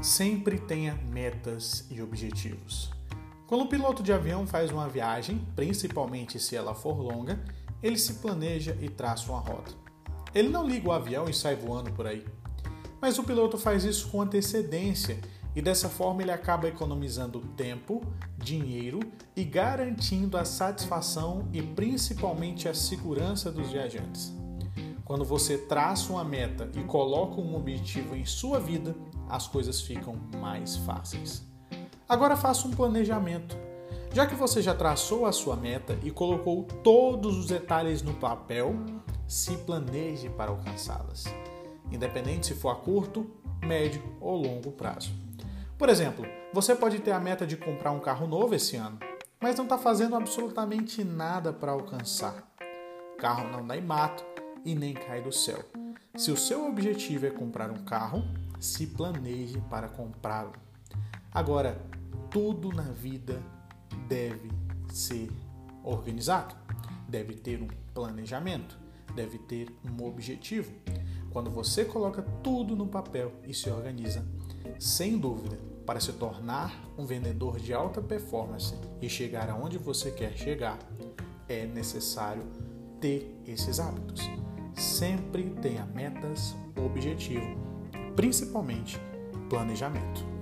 Sempre tenha metas e objetivos. Quando o piloto de avião faz uma viagem, principalmente se ela for longa, ele se planeja e traça uma rota. Ele não liga o avião e sai voando por aí. Mas o piloto faz isso com antecedência e dessa forma ele acaba economizando tempo, dinheiro e garantindo a satisfação e principalmente a segurança dos viajantes. Quando você traça uma meta e coloca um objetivo em sua vida, as coisas ficam mais fáceis. Agora faça um planejamento. Já que você já traçou a sua meta e colocou todos os detalhes no papel, se planeje para alcançá-las, independente se for a curto, médio ou longo prazo. Por exemplo, você pode ter a meta de comprar um carro novo esse ano, mas não está fazendo absolutamente nada para alcançar. Carro não dá em mato e nem cai do céu. Se o seu objetivo é comprar um carro, se planeje para comprá-lo. Agora, tudo na vida deve ser organizado, deve ter um planejamento, deve ter um objetivo. Quando você coloca tudo no papel e se organiza, sem dúvida, para se tornar um vendedor de alta performance e chegar aonde você quer chegar, é necessário ter esses hábitos. Sempre tenha metas, objetivo principalmente planejamento.